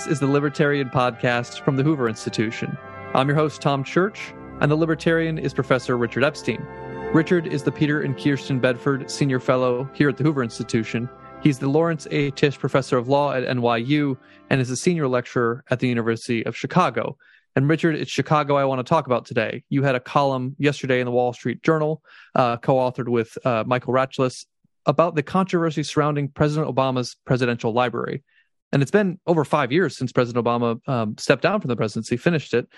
This is the Libertarian Podcast from the Hoover Institution. I'm your host, Tom Church, and the Libertarian is Professor Richard Epstein. Richard is the Peter and Kirsten Bedford Senior Fellow here at the Hoover Institution. He's the Lawrence A. Tisch Professor of Law at NYU and is a senior lecturer at the University of Chicago. And Richard, it's Chicago I want to talk about today. You had a column yesterday in the Wall Street Journal, uh, co authored with uh, Michael Rachlis, about the controversy surrounding President Obama's presidential library. And it's been over five years since President Obama um, stepped down from the presidency, finished it.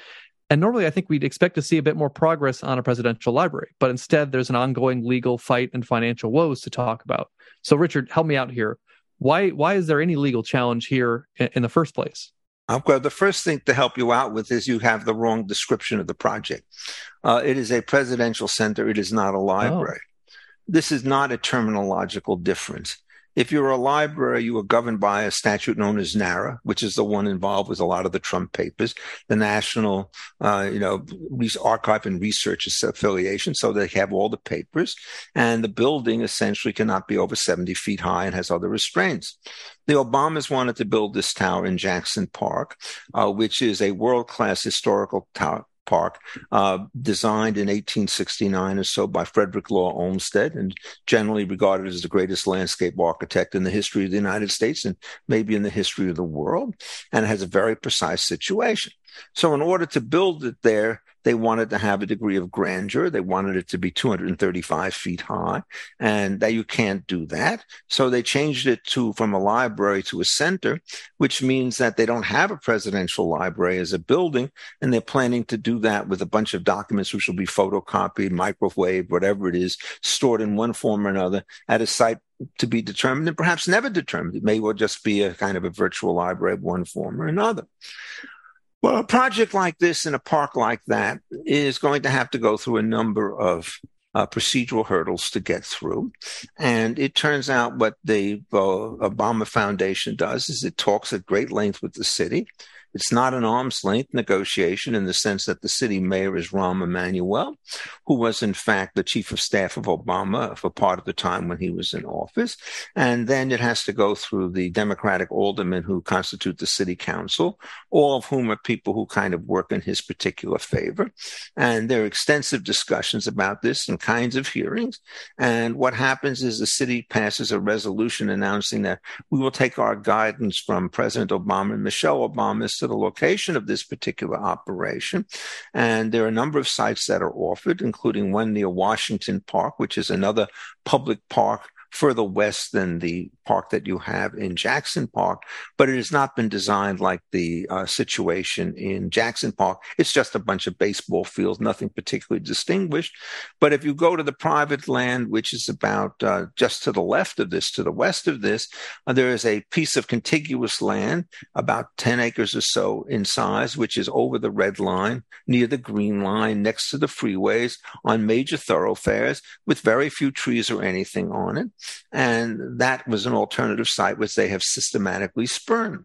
And normally, I think we'd expect to see a bit more progress on a presidential library, but instead, there's an ongoing legal fight and financial woes to talk about. So, Richard, help me out here. Why why is there any legal challenge here in, in the first place? Okay, the first thing to help you out with is you have the wrong description of the project. Uh, it is a presidential center. It is not a library. Oh. This is not a terminological difference. If you're a library, you are governed by a statute known as NARA, which is the one involved with a lot of the Trump papers, the National, uh, you know, Archive and Research Affiliation. So they have all the papers, and the building essentially cannot be over 70 feet high and has other restraints. The Obamas wanted to build this tower in Jackson Park, uh, which is a world class historical tower, Park, uh, designed in 1869 or so by Frederick Law Olmsted, and generally regarded as the greatest landscape architect in the history of the United States and maybe in the history of the world, and has a very precise situation. So, in order to build it there, they wanted to have a degree of grandeur. They wanted it to be 235 feet high, and that you can't do that. So they changed it to from a library to a center, which means that they don't have a presidential library as a building, and they're planning to do that with a bunch of documents which will be photocopied, microwaved, whatever it is, stored in one form or another at a site to be determined and perhaps never determined. It may well just be a kind of a virtual library of one form or another. Well, a project like this in a park like that is going to have to go through a number of uh, procedural hurdles to get through. And it turns out what the uh, Obama Foundation does is it talks at great length with the city it's not an arm's length negotiation in the sense that the city mayor is Rahm Emanuel, who was in fact the chief of staff of Obama for part of the time when he was in office. And then it has to go through the Democratic aldermen who constitute the city council, all of whom are people who kind of work in his particular favor. And there are extensive discussions about this and kinds of hearings. And what happens is the city passes a resolution announcing that we will take our guidance from President Obama and Michelle Obama to the location of this particular operation. And there are a number of sites that are offered, including one near Washington Park, which is another public park further west than the park that you have in Jackson Park, but it has not been designed like the uh, situation in Jackson Park. It's just a bunch of baseball fields, nothing particularly distinguished. But if you go to the private land, which is about uh, just to the left of this, to the west of this, uh, there is a piece of contiguous land, about 10 acres or so in size, which is over the red line, near the green line, next to the freeways, on major thoroughfares, with very few trees or anything on it. And that was an alternative site which they have systematically spurned.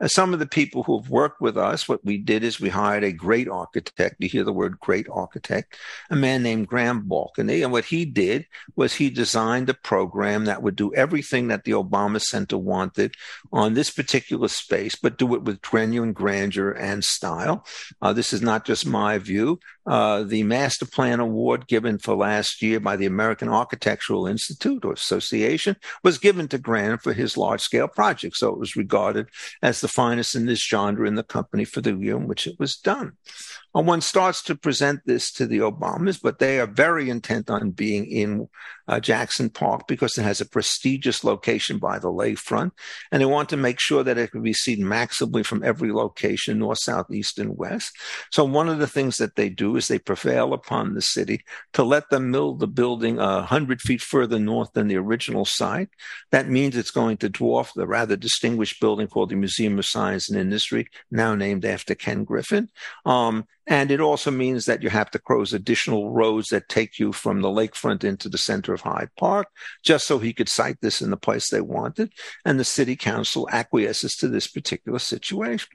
Uh, some of the people who have worked with us, what we did is we hired a great architect. You hear the word great architect, a man named Graham Balkany. And what he did was he designed a program that would do everything that the Obama Center wanted on this particular space, but do it with genuine grandeur and style. Uh, this is not just my view. Uh, the Master Plan Award given for last year by the American Architectural Institute or Association was given to Graham for his large scale project. So it was regarded as the finest in this genre in the company for the year in which it was done. And one starts to present this to the Obamas, but they are very intent on being in uh, Jackson Park because it has a prestigious location by the lakefront. And they want to make sure that it can be seen maximally from every location, north, south, east, and west. So one of the things that they do is they prevail upon the city to let them build the building a hundred feet further north than the original site. That means it's going to dwarf the rather distinguished building called the Museum of Science and Industry, now named after Ken Griffin. Um, and it also means that you have to close additional roads that take you from the lakefront into the center of Hyde Park, just so he could site this in the place they wanted. And the city council acquiesces to this particular situation.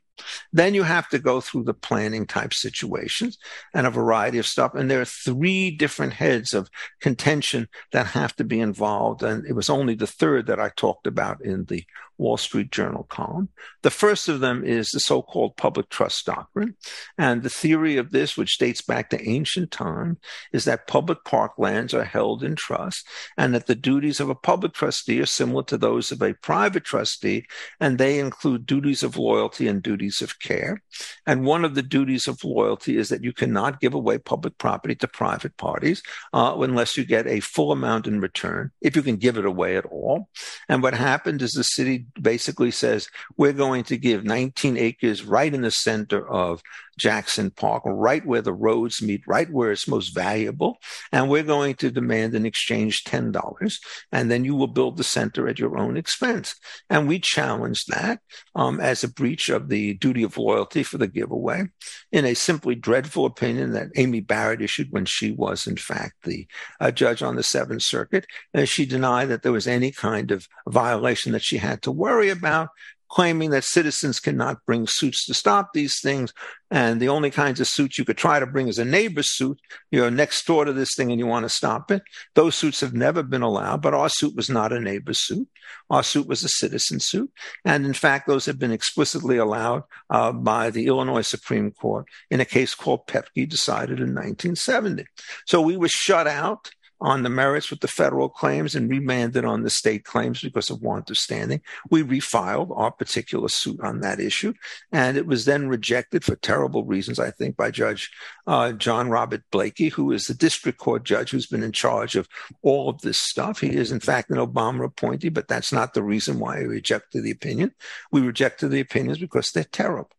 Then you have to go through the planning type situations and a variety of stuff. And there are three different heads of contention that have to be involved. And it was only the third that I talked about in the Wall Street Journal column. The first of them is the so called public trust doctrine. And the theory of this, which dates back to ancient times, is that public park lands are held in trust and that the duties of a public trustee are similar to those of a private trustee, and they include duties of loyalty and duties of care. And one of the duties of loyalty is that you cannot give away public property to private parties uh, unless you get a full amount in return, if you can give it away at all. And what happened is the city basically says we're going to give 19 acres right in the center of Jackson Park, right where the roads meet, right where it's most valuable. And we're going to demand in exchange $10. And then you will build the center at your own expense. And we challenged that um, as a breach of the duty of loyalty for the giveaway in a simply dreadful opinion that Amy Barrett issued when she was, in fact, the uh, judge on the Seventh Circuit. And she denied that there was any kind of violation that she had to worry about claiming that citizens cannot bring suits to stop these things. And the only kinds of suits you could try to bring is a neighbor's suit. You're next door to this thing and you want to stop it. Those suits have never been allowed, but our suit was not a neighbor's suit. Our suit was a citizen suit. And in fact, those have been explicitly allowed uh, by the Illinois Supreme Court in a case called Paepcke decided in 1970. So we were shut out on the merits with the federal claims and remanded on the state claims because of want of standing. We refiled our particular suit on that issue, and it was then rejected for terrible reasons, I think, by Judge uh, John Robert Blakey, who is the district court judge who's been in charge of all of this stuff. He is, in fact, an Obama appointee, but that's not the reason why we rejected the opinion. We rejected the opinions because they're terrible.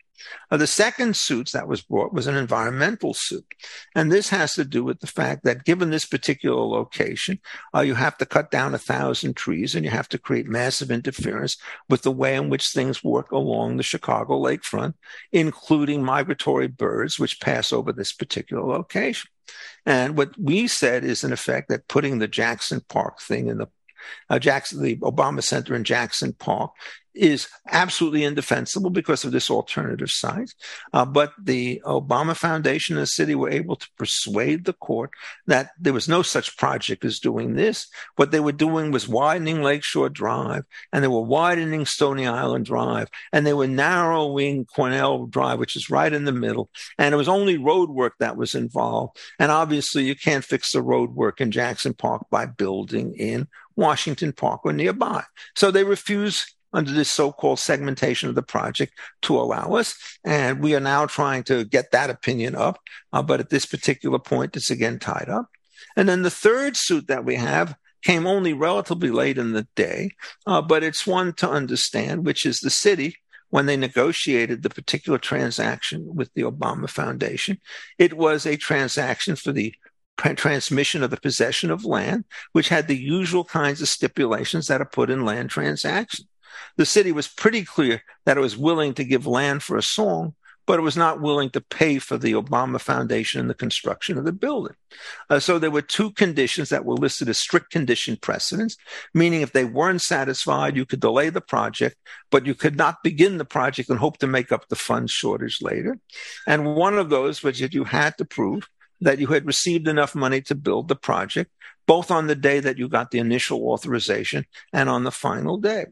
Uh, the second suit that was brought was an environmental suit. And this has to do with the fact that given this particular location, uh, you have to cut down a thousand trees and you have to create massive interference with the way in which things work along the Chicago lakefront, including migratory birds which pass over this particular location. And what we said is, in effect, that putting the Jackson Park thing in the uh, Jackson, the Obama Center in Jackson Park is absolutely indefensible because of this alternative site. Uh, but the Obama Foundation and the city were able to persuade the court that there was no such project as doing this. What they were doing was widening Lakeshore Drive and they were widening Stony Island Drive and they were narrowing Cornell Drive, which is right in the middle. And it was only road work that was involved. And obviously you can't fix the road work in Jackson Park by building in Washington Park or nearby. So they refused under this so-called segmentation of the project to allow us. And we are now trying to get that opinion up. Uh, but at this particular point, it's again tied up. And then the third suit that we have came only relatively late in the day, uh, but it's one to understand, which is the city when they negotiated the particular transaction with the Obama Foundation. It was a transaction for the transmission of the possession of land, which had the usual kinds of stipulations that are put in land transactions. The city was pretty clear that it was willing to give land for a song, but it was not willing to pay for the Obama Foundation and the construction of the building. Uh, so there were two conditions that were listed as strict condition precedents, meaning if they weren't satisfied, you could delay the project, but you could not begin the project and hope to make up the funds shortage later. And one of those was that you had to prove that you had received enough money to build the project both on the day that you got the initial authorization and on the final day.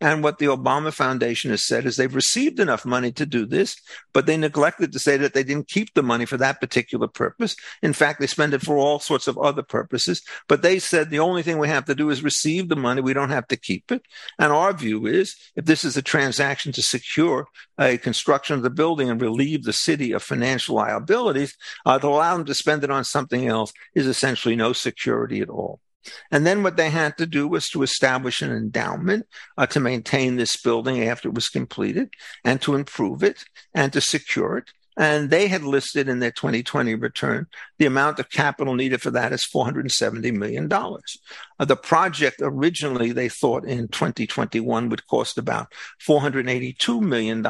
And what the Obama Foundation has said is they've received enough money to do this, but they neglected to say that they didn't keep the money for that particular purpose. In fact, they spend it for all sorts of other purposes. But they said the only thing we have to do is receive the money. We don't have to keep it. And our view is if this is a transaction to secure a construction of the building and relieve the city of financial liabilities, uh, to allow them to spend it on something else is essentially no security at all. And then what they had to do was to establish an endowment uh, to maintain this building after it was completed and to improve it and to secure it. And they had listed in their 2020 return the amount of capital needed for that is $470 million. Uh, the project originally they thought in 2021 would cost about $482 million,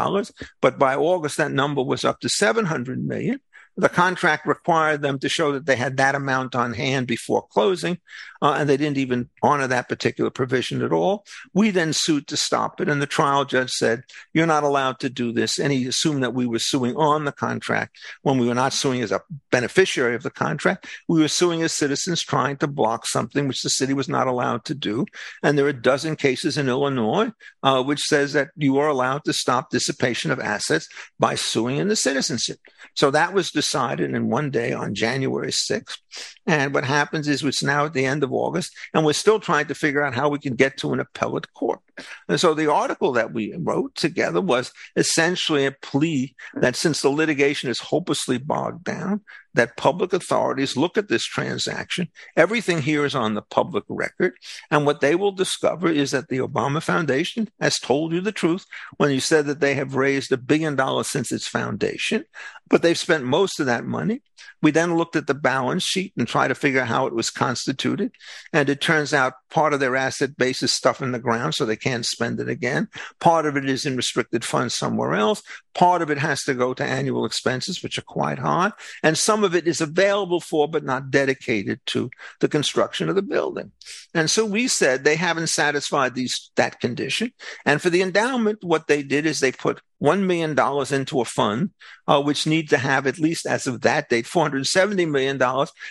but by August that number was up to $700 million The contract required them to show that they had that amount on hand before closing, uh, and they didn't even honor that particular provision at all. We then sued to stop it, and the trial judge said, You're not allowed to do this. And he assumed that we were suing on the contract when we were not suing as a beneficiary of the contract. We were suing as citizens trying to block something which the city was not allowed to do. And there are a dozen cases in Illinois uh, which says that you are allowed to stop dissipation of assets by suing in the citizenship. So that was decided in one day on January 6th. And what happens is it's now at the end of August, and we're still trying to figure out how we can get to an appellate court. And so the article that we wrote together was essentially a plea that since the litigation is hopelessly bogged down, that public authorities look at this transaction. Everything here is on the public record. And what they will discover is that the Obama Foundation has told you the truth when you said that they have raised a billion dollars since its foundation, but they've spent most of that money. We then looked at the balance sheet and tried to figure out how it was constituted. And it turns out part of their asset base is stuff in the ground, so they can't spend it again. Part of it is in restricted funds somewhere else. Part of it has to go to annual expenses, which are quite high. And some of it is available for, but not dedicated to the construction of the building. And so we said they haven't satisfied these, that condition. And for the endowment, what they did is they put $1 million into a fund, uh, which need to have at least as of that date, $470 million.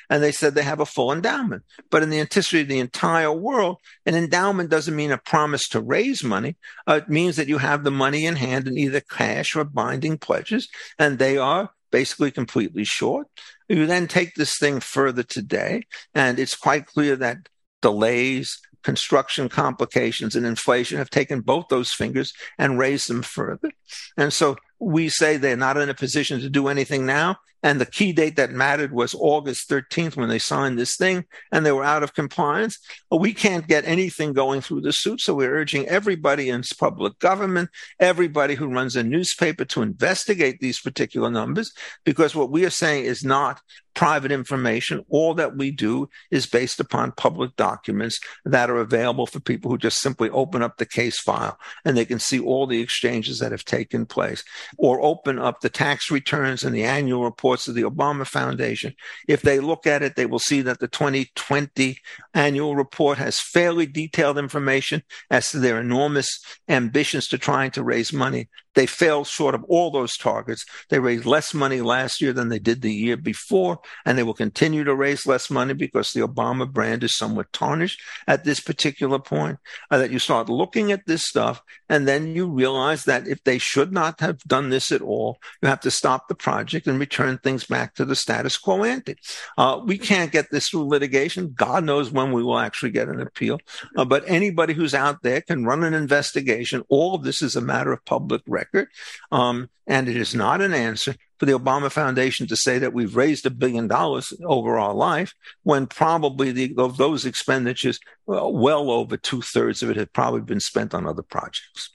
And they said they have a full endowment. But in the history of the entire world, an endowment doesn't mean a promise to raise money. Uh, it means that you have the money in hand in either cash or binding pledges, and they are basically completely short. You then take this thing further today, and it's quite clear that delays, construction complications and inflation have taken both those fingers and raised them further. And so we say they're not in a position to do anything now. And the key date that mattered was August 13th when they signed this thing and they were out of compliance. We can't get anything going through the suit. So we're urging everybody in public government, everybody who runs a newspaper to investigate these particular numbers, because what we are saying is not private information. All that we do is based upon public documents that are available for people who just simply open up the case file and they can see all the exchanges that have taken place or open up the tax returns and the annual reports of the Obama Foundation. If they look at it, they will see that the 2020 annual report has fairly detailed information as to their enormous ambitions to trying to raise money they fell short of all those targets. They raised less money last year than they did the year before, and they will continue to raise less money because the Obama brand is somewhat tarnished at this particular point. Uh, that you start looking at this stuff, and then you realize that if they should not have done this at all, you have to stop the project and return things back to the status quo ante. Uh, we can't get this through litigation. God knows when we will actually get an appeal. Uh, but anybody who's out there can run an investigation. All of this is a matter of public record record. Um, and it is not an answer for the Obama Foundation to say that we've raised a billion dollars over our life when probably the, of those expenditures, well, well over two thirds of it had probably been spent on other projects.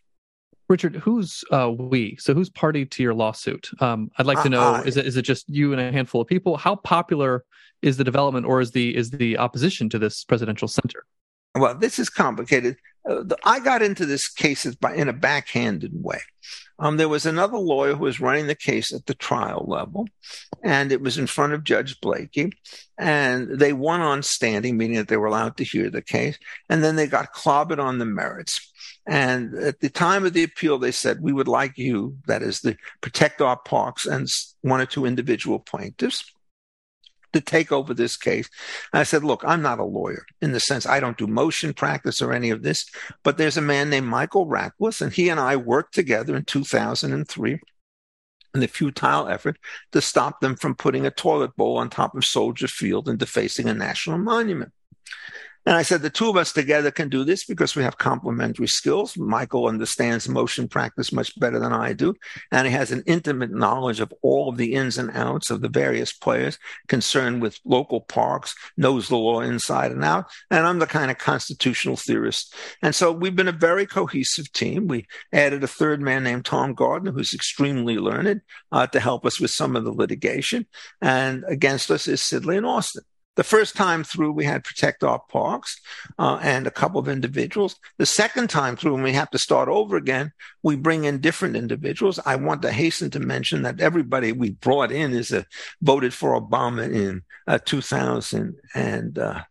Richard, who's uh, we? So who's party to your lawsuit? Um, I'd like to know: uh, is it is it just you and a handful of people? How popular is the development, or is the is the opposition to this presidential center? Well, this is complicated. I got into this case in a backhanded way. Um, there was another lawyer who was running the case at the trial level, and it was in front of Judge Blakey. And they won on standing, meaning that they were allowed to hear the case. And then they got clobbered on the merits. And at the time of the appeal, they said, We would like you, that is, the protect our parks and one or two individual plaintiffs to take over this case. And I said, look, I'm not a lawyer in the sense I don't do motion practice or any of this, but there's a man named Michael Rachlis, and he and I worked together in 2003 in the futile effort to stop them from putting a toilet bowl on top of Soldier Field and defacing a national monument. And I said, the two of us together can do this because we have complementary skills. Michael understands motion practice much better than I do. And he has an intimate knowledge of all of the ins and outs of the various players concerned with local parks, knows the law inside and out. And I'm the kind of constitutional theorist. And so we've been a very cohesive team. We added a third man named Tom Gardner, who's extremely learned, uh, to help us with some of the litigation. And against us is Sidley and Austin. The first time through, we had protect our parks uh, and a couple of individuals. The second time through, when we have to start over again, we bring in different individuals. I want to hasten to mention that everybody we brought in is a, voted for Obama in uh, 2000 and. Uh,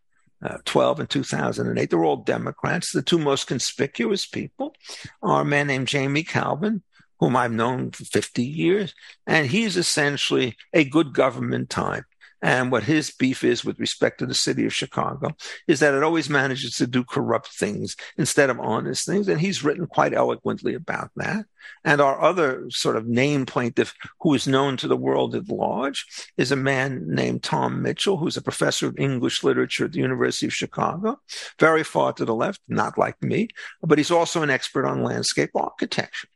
uh, 12 and 2008. They're all Democrats. The two most conspicuous people are a man named Jamie Kalven, whom I've known for 50 years, and he's essentially a good government type. And what his beef is with respect to the city of Chicago is that it always manages to do corrupt things instead of honest things. And he's written quite eloquently about that. And our other sort of name plaintiff who is known to the world at large is a man named Tom Mitchell, who's a professor of English literature at the University of Chicago, very far to the left, not like me, but he's also an expert on landscape architecture.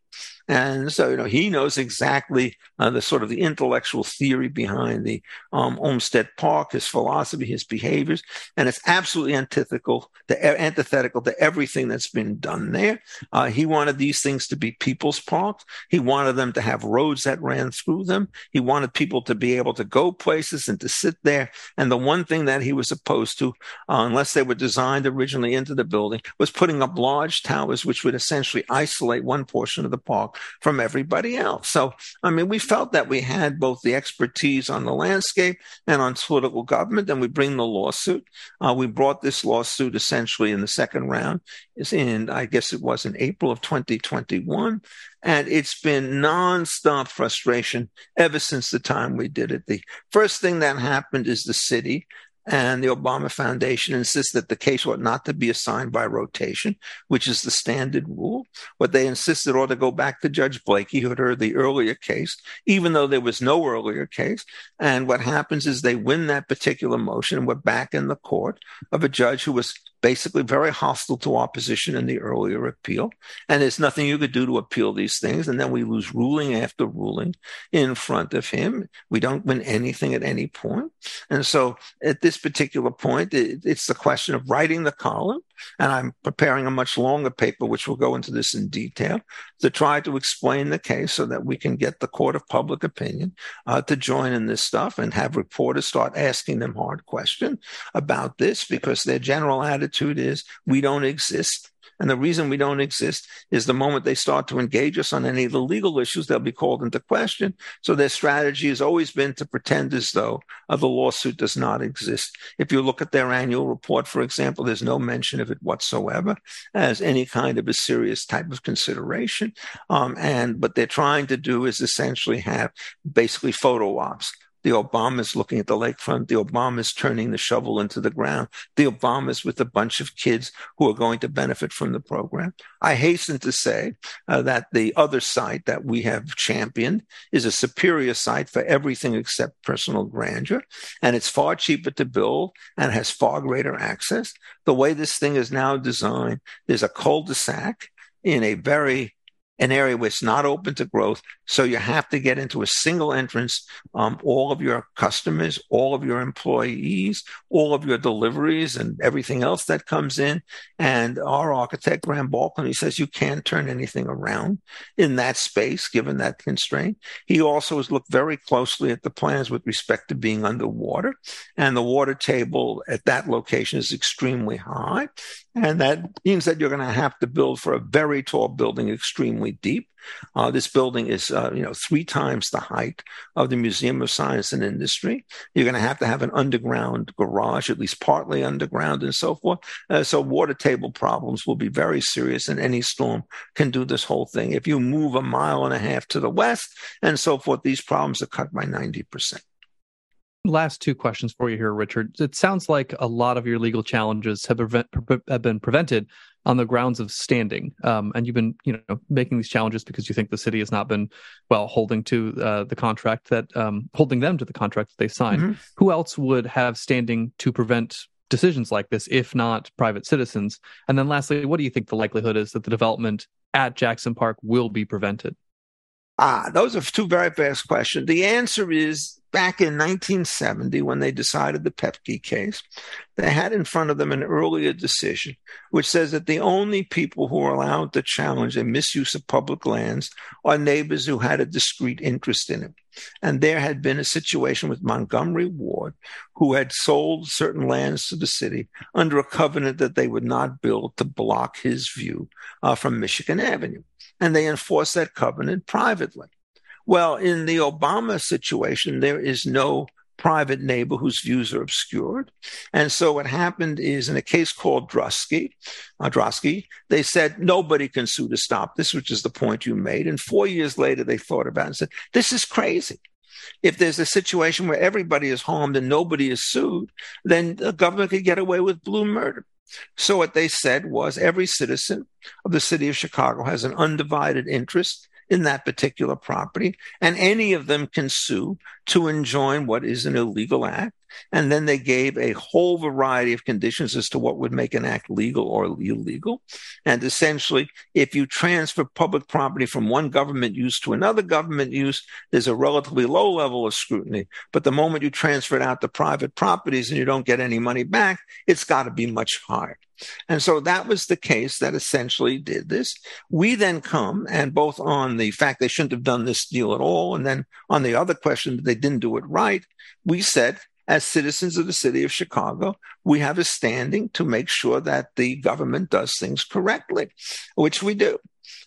And so, you know, he knows exactly uh, the sort of the intellectual theory behind the um, Olmsted Park, his philosophy, his behaviors, and it's absolutely antithetical to, antithetical to everything that's been done there. Uh, he wanted these things to be people's parks. He wanted them to have roads that ran through them. He wanted people to be able to go places and to sit there. And the one thing that he was opposed to, uh, unless they were designed originally into the building, was putting up large towers, which would essentially isolate one portion of the park from everybody else. So, I mean, we felt that we had both the expertise on the landscape and on political government, and we bring the lawsuit. Uh, we brought this lawsuit essentially in the second round, is in, I guess it was in April of 2021. And it's been nonstop frustration ever since the time we did it. The first thing that happened is the city and the Obama Foundation insists that the case ought not to be assigned by rotation, which is the standard rule. What they insist it ought to go back to Judge Blakey, who had heard the earlier case, even though there was no earlier case. And what happens is they win that particular motion, and we're back in the court of a judge who was basically very hostile to our position in the earlier appeal. And there's nothing you could do to appeal these things. And then we lose ruling after ruling in front of him. We don't win anything at any point. And so at this particular point, it, it's the question of writing the column. And I'm preparing a much longer paper, which will go into this in detail, to try to explain the case so that we can get the court of public opinion uh, to join in this stuff and have reporters start asking them hard questions about this because their general attitude attitude is we don't exist. And the reason we don't exist is the moment they start to engage us on any of the legal issues, they'll be called into question. So their strategy has always been to pretend as though uh, the lawsuit does not exist. If you look at their annual report, for example, there's no mention of it whatsoever as any kind of a serious type of consideration. Um, and what they're trying to do is essentially have basically photo ops the Obamas looking at the lakefront. The Obamas turning the shovel into the ground. The Obamas with a bunch of kids who are going to benefit from the program. I hasten to say uh, that the other site that we have championed is a superior site for everything except personal grandeur. And it's far cheaper to build and has far greater access. The way this thing is now designed, there's a cul-de-sac in a very an area where it's not open to growth. So you have to get into a single entrance. Um, all of your customers, all of your employees, all of your deliveries and everything else that comes in. And our architect, Graham Balkany, he says you can't turn anything around in that space, given that constraint. He also has looked very closely at the plans with respect to being underwater. And the water table at that location is extremely high. And that means that you're going to have to build for a very tall building extremely deep. Uh, this building is, uh, you know, three times the height of the Museum of Science and Industry. You're going to have to have an underground garage, at least partly underground, and so forth. Uh, so water table problems will be very serious, and any storm can do this whole thing. If you move a mile and a half to the west and so forth, these problems are cut by ninety percent last two questions for you here, Richard. It sounds like a lot of your legal challenges have, prevent, have been prevented on the grounds of standing, um, and you've been, you know, making these challenges because you think the city has not been, well, holding to uh, the contract that, um, holding them to the contract that they signed. Mm-hmm. Who else would have standing to prevent decisions like this, if not private citizens? And then, lastly, what do you think the likelihood is that the development at Jackson Park will be prevented? Ah, those are two very fast questions. The answer is back in 1970 when they decided the Paepcke case, they had in front of them an earlier decision which says that the only people who are allowed to challenge a misuse of public lands are neighbors who had a discrete interest in it. And there had been a situation with Montgomery Ward, who had sold certain lands to the city under a covenant that they would not build to block his view uh, from Michigan Avenue. And they enforce that covenant privately. Well, in the Obama situation, there is no private neighbor whose views are obscured. And so what happened is in a case called Droste, uh, Droste, they said nobody can sue to stop this, which is the point you made. And four years later, they thought about it and said, this is crazy. If there's a situation where everybody is harmed and nobody is sued, then the government could get away with blue murder. So what they said was every citizen of the city of Chicago has an undivided interest in that particular property, and any of them can sue to enjoin what is an illegal act. And then they gave a whole variety of conditions as to what would make an act legal or illegal. And essentially, if you transfer public property from one government use to another government use, there's a relatively low level of scrutiny. But the moment you transfer it out to private properties and you don't get any money back, it's got to be much higher. And so that was the case that essentially did this. We then come and both on the fact they shouldn't have done this deal at all, and then on the other question that they didn't do it right, we said, as citizens of the city of Chicago, we have a standing to make sure that the government does things correctly, which we do.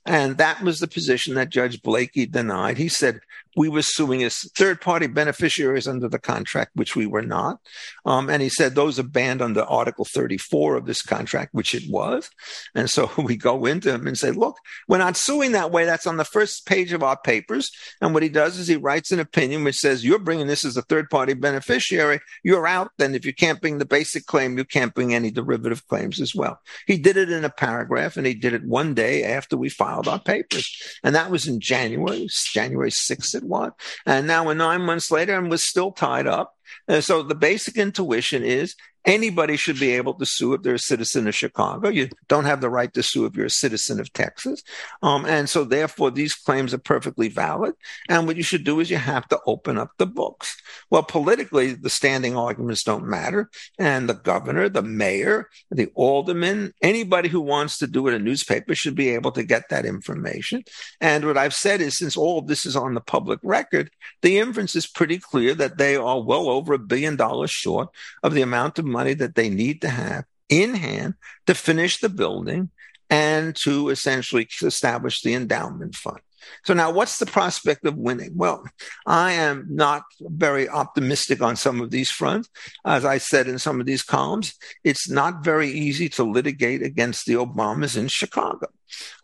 And that was the position that Judge Blakey denied. He said, we were suing as third party beneficiaries under the contract, which we were not. Um, and he said those are banned under Article 34 of this contract, which it was. And so we go into him and say, look, we're not suing that way. That's on the first page of our papers. And what he does is he writes an opinion which says, you're bringing this as a third party beneficiary. You're out. Then if you can't bring the basic claim, you can't bring any derivative claims as well. He did it in a paragraph and he did it one day after we filed our papers. And that was in January, January 6th, at what. And now we're nine months later and we're still tied up. And so the basic intuition is Anybody should be able to sue if they're a citizen of Chicago. You don't have the right to sue if you're a citizen of Texas. Um, and so, therefore, these claims are perfectly valid. And what you should do is you have to open up the books. Well, politically, the standing arguments don't matter. And the governor, the mayor, the alderman, anybody who wants to do it, in a newspaper should be able to get that information. And what I've said is, since all of this is on the public record, the inference is pretty clear that they are well over a billion dollars short of the amount of money money that they need to have in hand to finish the building and to essentially establish the endowment fund. So now what's the prospect of winning? Well, I am not very optimistic on some of these fronts. As I said in some of these columns, it's not very easy to litigate against the Obamas in Chicago.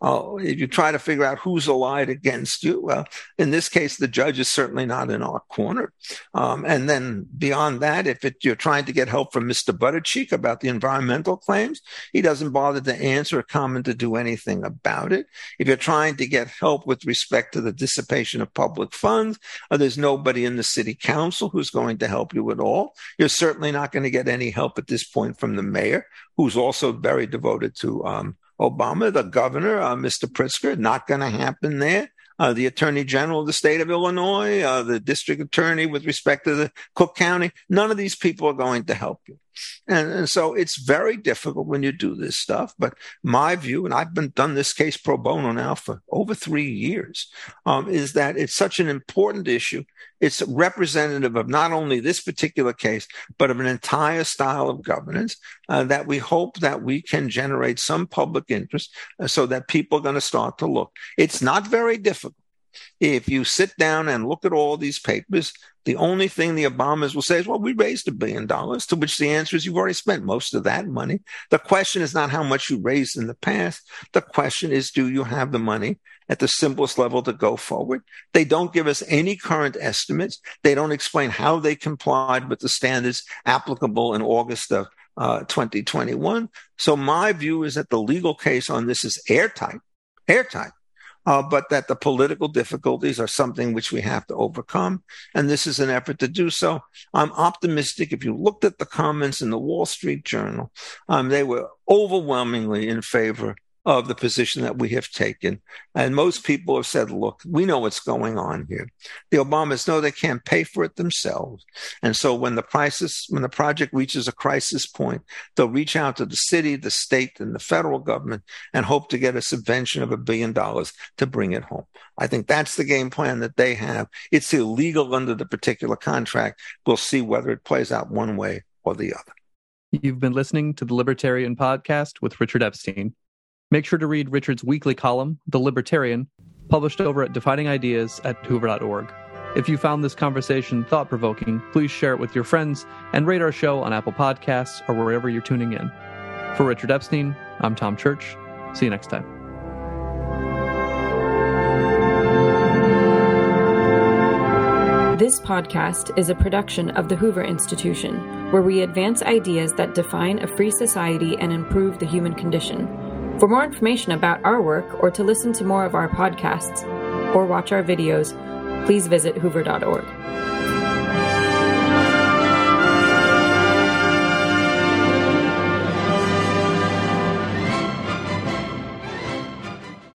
Uh, if you try to figure out who's allied against you, well, in this case, the judge is certainly not in our corner. Um, and then beyond that, if it, you're trying to get help from Mr. Buttigieg about the environmental claims, he doesn't bother to answer or comment to do anything about it. If you're trying to get help with respect to the dissipation of public funds, uh, there's nobody in the city council who's going to help you at all. You're certainly not going to get any help at this point from the mayor, who's also very devoted to um, Obama, the governor, uh, Mr. Pritzker, not going to happen there. Uh, the attorney general of the state of Illinois, uh, the district attorney with respect to the Cook County, none of these people are going to help you. And, and, so it's very difficult when you do this stuff. But my view, and I've been done this case pro bono now for over three years, um, is that it's such an important issue. It's representative of not only this particular case, but of an entire style of governance uh, that we hope that we can generate some public interest uh, so that people are going to start to look. It's not very difficult. If you sit down and look at all these papers, the only thing the Obamas will say is, well, we raised a billion dollars, to which the answer is you've already spent most of that money. The question is not how much you raised in the past. The question is, do you have the money at the simplest level to go forward? They don't give us any current estimates. They don't explain how they complied with the standards applicable in August of uh, 2021. So my view is that the legal case on this is airtight, airtight uh, but that the political difficulties are something which we have to overcome. And this is an effort to do so. I'm optimistic. If you looked at the comments in the Wall Street Journal, um, they were overwhelmingly in favor of the position that we have taken. And most people have said, look, we know what's going on here. The Obamas know they can't pay for it themselves. And so when the crisis, when the project reaches a crisis point, they'll reach out to the city, the state, and the federal government and hope to get a subvention of a billion dollars to bring it home. I think that's the game plan that they have. It's illegal under the particular contract. We'll see whether it plays out one way or the other. You've been listening to the Libertarian Podcast with Richard Epstein. Make sure to read Richard's weekly column, The Libertarian, published over at Defining Ideas at hoover.org. If you found this conversation thought provoking, please share it with your friends and rate our show on Apple Podcasts or wherever you're tuning in. For Richard Epstein, I'm Tom Church. See you next time. This podcast is a production of the Hoover Institution, where we advance ideas that define a free society and improve the human condition. For more information about our work or to listen to more of our podcasts or watch our videos, please visit hoover.org.